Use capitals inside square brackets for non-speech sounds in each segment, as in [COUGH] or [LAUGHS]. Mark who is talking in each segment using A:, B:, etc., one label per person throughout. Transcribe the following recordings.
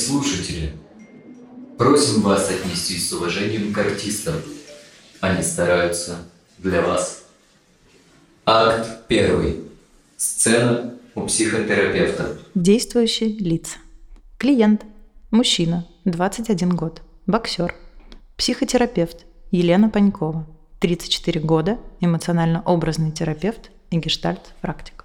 A: слушатели, просим вас отнестись с уважением к артистам. Они стараются для вас. Акт первый. Сцена у психотерапевта.
B: Действующие лица. Клиент. Мужчина. 21 год. Боксер. Психотерапевт. Елена Панькова. 34 года. Эмоционально-образный терапевт и гештальт-практик.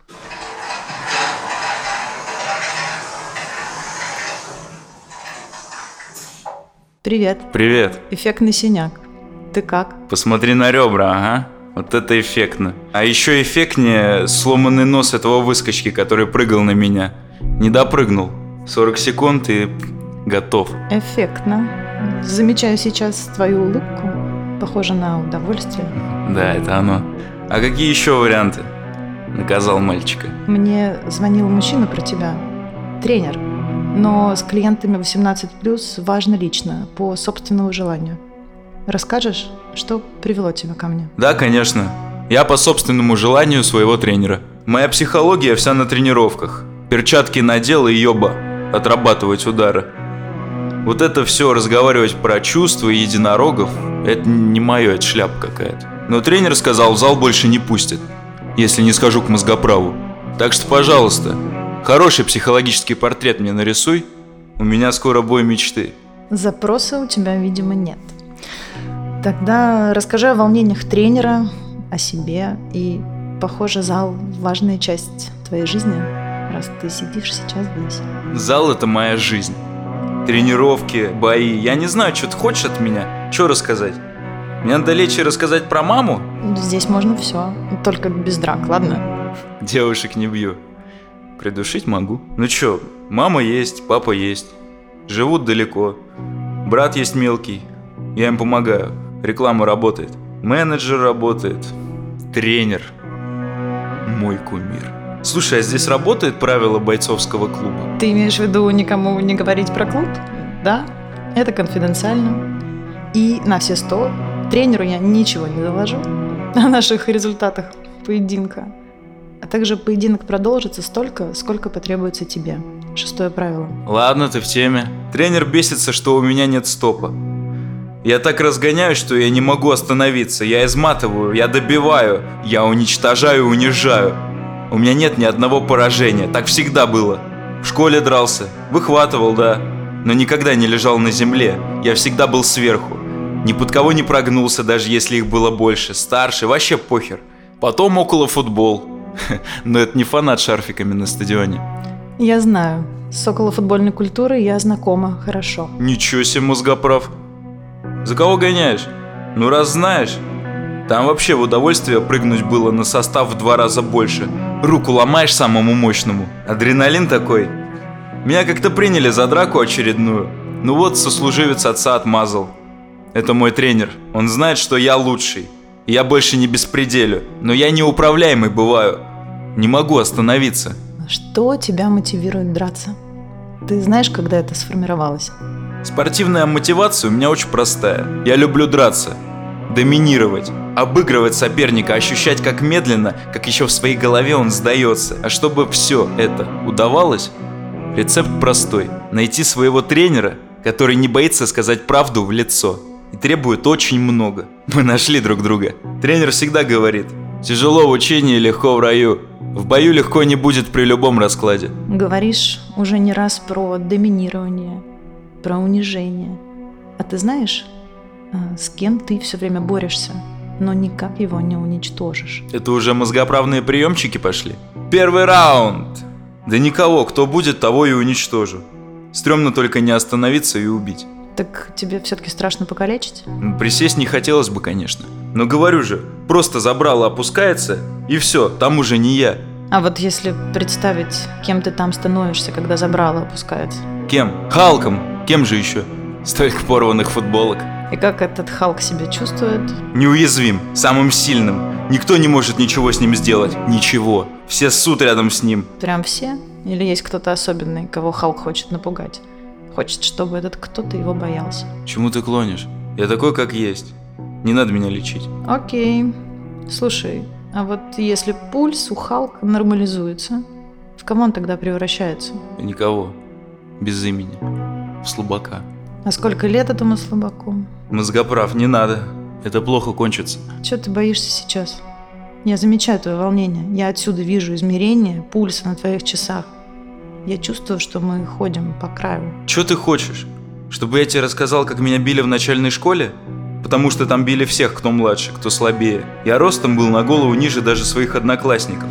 B: Привет.
C: Привет.
B: Эффектный синяк. Ты как?
C: Посмотри на ребра, ага. Вот это эффектно. А еще эффектнее сломанный нос этого выскочки, который прыгал на меня. Не допрыгнул. 40 секунд и готов.
B: Эффектно. Замечаю сейчас твою улыбку. Похоже на удовольствие.
C: Да, это оно. А какие еще варианты? Наказал мальчика.
B: Мне звонил мужчина про тебя. Тренер. Но с клиентами 18+, важно лично, по собственному желанию. Расскажешь, что привело тебя ко мне?
C: Да, конечно. Я по собственному желанию своего тренера. Моя психология вся на тренировках. Перчатки надел и ёба, отрабатывать удары. Вот это все разговаривать про чувства и единорогов, это не мое, это шляпа какая-то. Но тренер сказал, в зал больше не пустит, если не скажу к мозгоправу. Так что, пожалуйста, хороший психологический портрет мне нарисуй. У меня скоро бой мечты.
B: Запроса у тебя, видимо, нет. Тогда расскажи о волнениях тренера, о себе. И, похоже, зал – важная часть твоей жизни, раз ты сидишь сейчас здесь.
C: Зал – это моя жизнь. Тренировки, бои. Я не знаю, что ты хочешь от меня. Что рассказать? Мне надо лечь и рассказать про маму?
B: Здесь можно все, только без драк, ладно?
C: Девушек не бью. Придушить могу. Ну чё, мама есть, папа есть. Живут далеко. Брат есть мелкий. Я им помогаю. Реклама работает. Менеджер работает. Тренер. Мой кумир. Слушай, а здесь работает правило бойцовского клуба?
B: Ты имеешь в виду никому не говорить про клуб? Да, это конфиденциально. И на все сто тренеру я ничего не доложу [LAUGHS] о наших результатах поединка. А также поединок продолжится столько, сколько потребуется тебе. Шестое правило.
C: Ладно, ты в теме. Тренер бесится, что у меня нет стопа. Я так разгоняюсь, что я не могу остановиться. Я изматываю, я добиваю, я уничтожаю унижаю. У меня нет ни одного поражения, так всегда было. В школе дрался, выхватывал, да, но никогда не лежал на земле. Я всегда был сверху. Ни под кого не прогнулся, даже если их было больше, старше, вообще похер. Потом около футбол. [LAUGHS] Но это не фанат шарфиками на стадионе.
B: Я знаю. С околофутбольной культурой я знакома хорошо.
C: Ничего себе, мозгоправ. За кого гоняешь? Ну раз знаешь. Там вообще в удовольствие прыгнуть было на состав в два раза больше. Руку ломаешь самому мощному. Адреналин такой. Меня как-то приняли за драку очередную. Ну вот, сослуживец отца отмазал. Это мой тренер. Он знает, что я лучший. Я больше не беспределю. Но я неуправляемый бываю. Не могу остановиться.
B: Что тебя мотивирует драться? Ты знаешь, когда это сформировалось?
C: Спортивная мотивация у меня очень простая. Я люблю драться, доминировать, обыгрывать соперника, ощущать как медленно, как еще в своей голове он сдается. А чтобы все это удавалось, рецепт простой. Найти своего тренера, который не боится сказать правду в лицо и требует очень много. [LAUGHS] Мы нашли друг друга. Тренер всегда говорит, тяжело в учении, легко в раю. В бою легко не будет при любом раскладе.
B: Говоришь уже не раз про доминирование, про унижение. А ты знаешь, а, с кем ты все время борешься, но никак его не уничтожишь?
C: Это уже мозгоправные приемчики пошли. Первый раунд. Да никого, кто будет, того и уничтожу. Стремно только не остановиться и убить.
B: Так тебе все-таки страшно покалечить?
C: Присесть не хотелось бы, конечно. Но говорю же, Просто забрало опускается, и все, там уже не я.
B: А вот если представить, кем ты там становишься, когда забрало опускается,
C: Кем? Халком. Кем же еще? Столько порванных футболок.
B: и как этот Халк себя чувствует,
C: Неуязвим, самым сильным. Никто не может ничего с ним сделать. Ничего. Все ссут рядом с ним.
B: прям все? Или есть кто-то особенный, кого Халк хочет напугать? Хочет, чтобы этот кто-то его боялся.
C: Чему ты клонишь? Я такой, как есть. Не надо меня лечить.
B: Окей. Слушай, а вот если пульс у Халка нормализуется, в кого он тогда превращается?
C: Никого. Без имени. В слабака.
B: А сколько лет этому слабаку?
C: Мозгоправ, не надо. Это плохо кончится.
B: Чего ты боишься сейчас? Я замечаю твое волнение. Я отсюда вижу измерение пульса на твоих часах. Я чувствую, что мы ходим по краю.
C: Че ты хочешь? Чтобы я тебе рассказал, как меня били в начальной школе? Потому что там били всех, кто младше, кто слабее. Я ростом был на голову ниже даже своих одноклассников.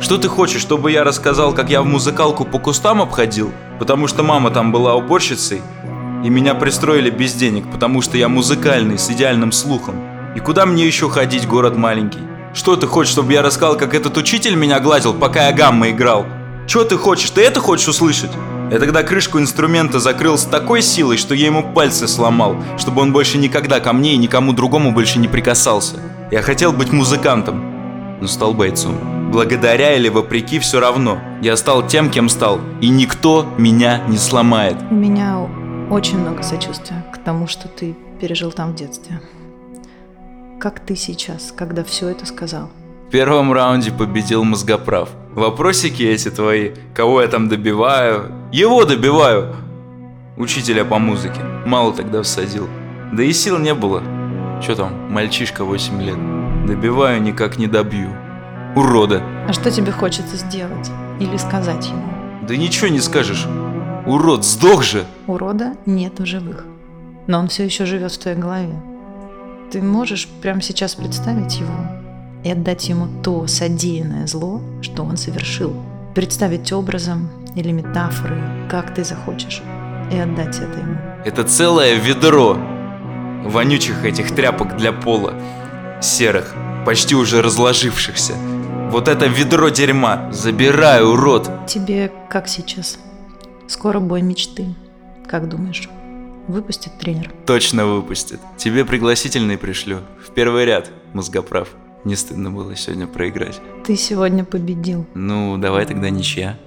C: Что ты хочешь, чтобы я рассказал, как я в музыкалку по кустам обходил? Потому что мама там была уборщицей, и меня пристроили без денег, потому что я музыкальный, с идеальным слухом. И куда мне еще ходить, город маленький? Что ты хочешь, чтобы я рассказал, как этот учитель меня гладил, пока я гамма играл? Че ты хочешь? Ты это хочешь услышать? Я тогда крышку инструмента закрыл с такой силой, что я ему пальцы сломал, чтобы он больше никогда ко мне и никому другому больше не прикасался. Я хотел быть музыкантом, но стал бойцом. Благодаря или вопреки все равно. Я стал тем, кем стал, и никто меня не сломает.
B: У меня очень много сочувствия к тому, что ты пережил там в детстве. Как ты сейчас, когда все это сказал?
C: В первом раунде победил мозгоправ. Вопросики эти твои, кого я там добиваю? Его добиваю! Учителя по музыке. Мало тогда всадил. Да и сил не было. Че там, мальчишка 8 лет. Добиваю, никак не добью. Урода.
B: А что тебе хочется сделать? Или сказать ему?
C: Да ничего не скажешь. Урод, сдох же!
B: Урода нет в живых. Но он все еще живет в твоей голове. Ты можешь прямо сейчас представить его и отдать ему то содеянное зло, что он совершил. Представить образом или метафорой, как ты захочешь, и отдать это ему.
C: Это целое ведро вонючих этих тряпок для пола. Серых, почти уже разложившихся. Вот это ведро дерьма. Забирай, урод.
B: Тебе как сейчас? Скоро бой мечты. Как думаешь, выпустит тренер?
C: Точно выпустит. Тебе пригласительный пришлю. В первый ряд, мозгоправ. Не стыдно было сегодня проиграть.
B: Ты сегодня победил.
C: Ну, давай тогда ничья.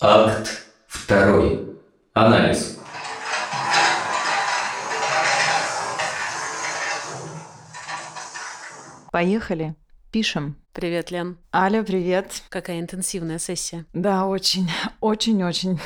A: Акт второй. Анализ.
B: Поехали. Пишем.
D: Привет, Лен.
B: Аля, привет.
D: Какая интенсивная сессия.
B: Да, очень, [LAUGHS] очень-очень.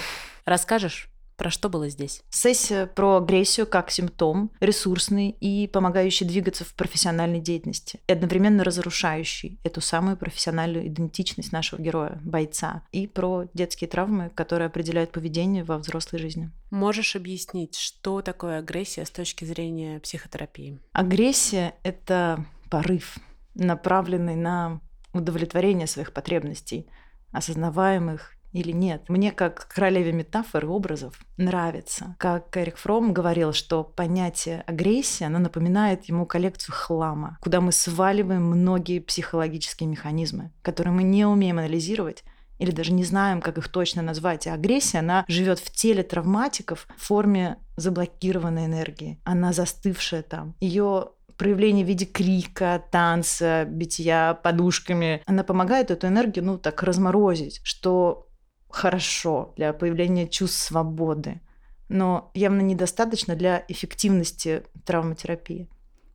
D: Расскажешь, про что было здесь?
B: Сессия про агрессию как симптом, ресурсный и помогающий двигаться в профессиональной деятельности, и одновременно разрушающий эту самую профессиональную идентичность нашего героя, бойца, и про детские травмы, которые определяют поведение во взрослой жизни.
D: Можешь объяснить, что такое агрессия с точки зрения психотерапии?
B: Агрессия — это порыв, направленный на удовлетворение своих потребностей, осознаваемых или нет. Мне, как королеве метафор и образов, нравится. Как Эрик Фром говорил, что понятие агрессия, оно напоминает ему коллекцию хлама, куда мы сваливаем многие психологические механизмы, которые мы не умеем анализировать, или даже не знаем, как их точно назвать. И агрессия, она живет в теле травматиков в форме заблокированной энергии. Она застывшая там. Ее проявление в виде крика, танца, битья подушками, она помогает эту энергию, ну, так разморозить, что хорошо для появления чувств свободы, но явно недостаточно для эффективности травматерапии.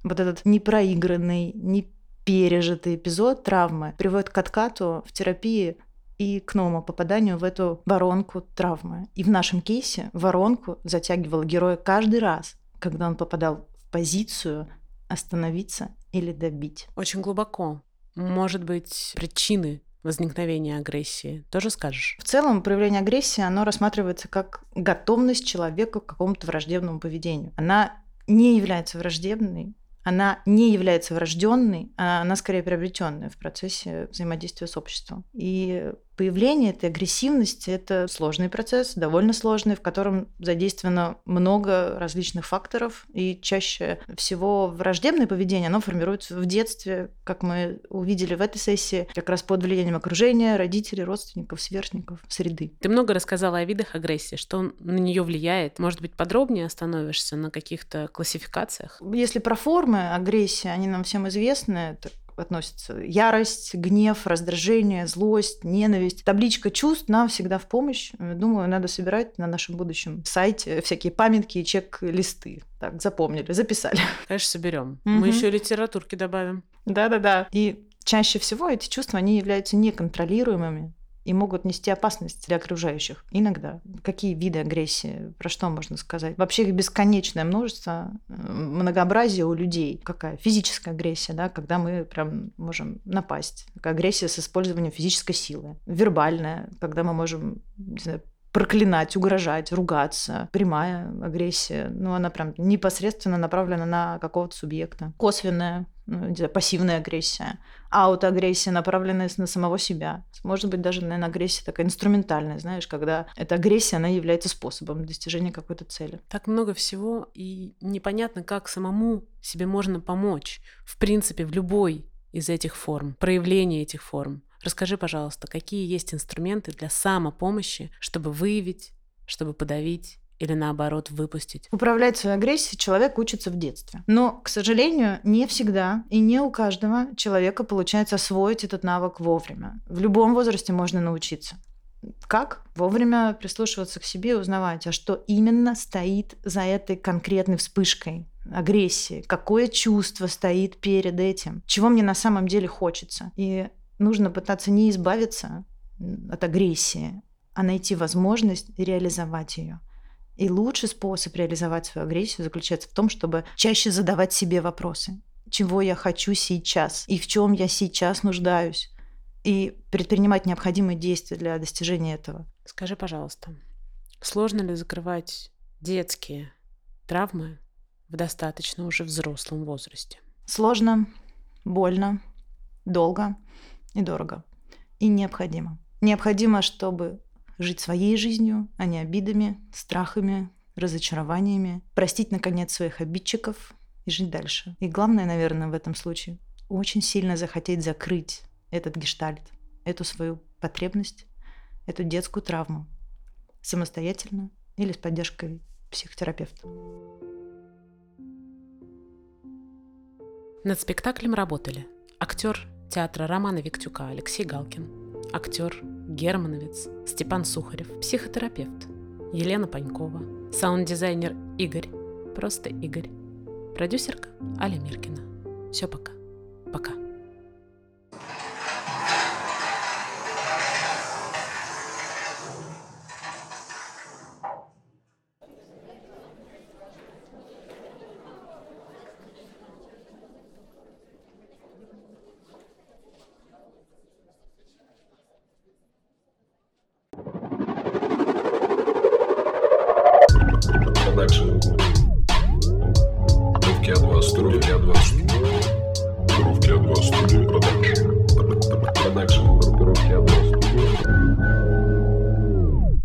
B: Вот этот непроигранный, не пережитый эпизод травмы приводит к откату в терапии и к новому попаданию в эту воронку травмы. И в нашем кейсе воронку затягивал героя каждый раз, когда он попадал в позицию остановиться или добить.
D: Очень глубоко. Может быть, причины возникновения агрессии тоже скажешь?
B: В целом, проявление агрессии, оно рассматривается как готовность человека к какому-то враждебному поведению. Она не является враждебной, она не является врожденной, а она скорее приобретенная в процессе взаимодействия с обществом. И Появление этой агрессивности – это сложный процесс, довольно сложный, в котором задействовано много различных факторов, и чаще всего враждебное поведение, оно формируется в детстве, как мы увидели в этой сессии, как раз под влиянием окружения, родителей, родственников, сверстников, среды.
D: Ты много рассказала о видах агрессии, что на нее влияет. Может быть, подробнее остановишься на каких-то классификациях?
B: Если про формы агрессии, они нам всем известны, это относятся ярость, гнев, раздражение, злость, ненависть. Табличка чувств нам всегда в помощь. Думаю, надо собирать на нашем будущем сайте всякие памятки и чек-листы. Так, запомнили, записали.
D: Конечно, соберем. Угу. Мы еще литературки добавим.
B: Да-да-да. И чаще всего эти чувства, они являются неконтролируемыми и могут нести опасность для окружающих. Иногда. Какие виды агрессии? Про что можно сказать? Вообще их бесконечное множество, э, многообразие у людей. Какая? Физическая агрессия, да, когда мы прям можем напасть. Агрессия с использованием физической силы. Вербальная, когда мы можем не знаю, проклинать, угрожать, ругаться. Прямая агрессия, ну, она прям непосредственно направлена на какого-то субъекта. Косвенная, ну, пассивная агрессия, аутоагрессия, направленная на самого себя. Может быть, даже, наверное, агрессия такая инструментальная, знаешь, когда эта агрессия, она является способом достижения какой-то цели.
D: Так много всего, и непонятно, как самому себе можно помочь, в принципе, в любой из этих форм, проявления этих форм. Расскажи, пожалуйста, какие есть инструменты для самопомощи, чтобы выявить, чтобы подавить или наоборот выпустить?
B: Управлять своей агрессией человек учится в детстве. Но, к сожалению, не всегда и не у каждого человека получается освоить этот навык вовремя. В любом возрасте можно научиться. Как вовремя прислушиваться к себе и узнавать, а что именно стоит за этой конкретной вспышкой агрессии, какое чувство стоит перед этим, чего мне на самом деле хочется. И нужно пытаться не избавиться от агрессии, а найти возможность реализовать ее. И лучший способ реализовать свою агрессию заключается в том, чтобы чаще задавать себе вопросы. Чего я хочу сейчас? И в чем я сейчас нуждаюсь? И предпринимать необходимые действия для достижения этого.
D: Скажи, пожалуйста, сложно ли закрывать детские травмы в достаточно уже взрослом возрасте?
B: Сложно, больно, долго и дорого. И необходимо. Необходимо, чтобы жить своей жизнью, а не обидами, страхами, разочарованиями, простить, наконец, своих обидчиков и жить дальше. И главное, наверное, в этом случае очень сильно захотеть закрыть этот гештальт, эту свою потребность, эту детскую травму самостоятельно или с поддержкой психотерапевта.
D: Над спектаклем работали актер театра Романа Виктюка Алексей Галкин, актер, германовец Степан Сухарев, психотерапевт Елена Панькова, саунд-дизайнер Игорь, просто Игорь, продюсерка Аля Миркина. Все пока. Пока.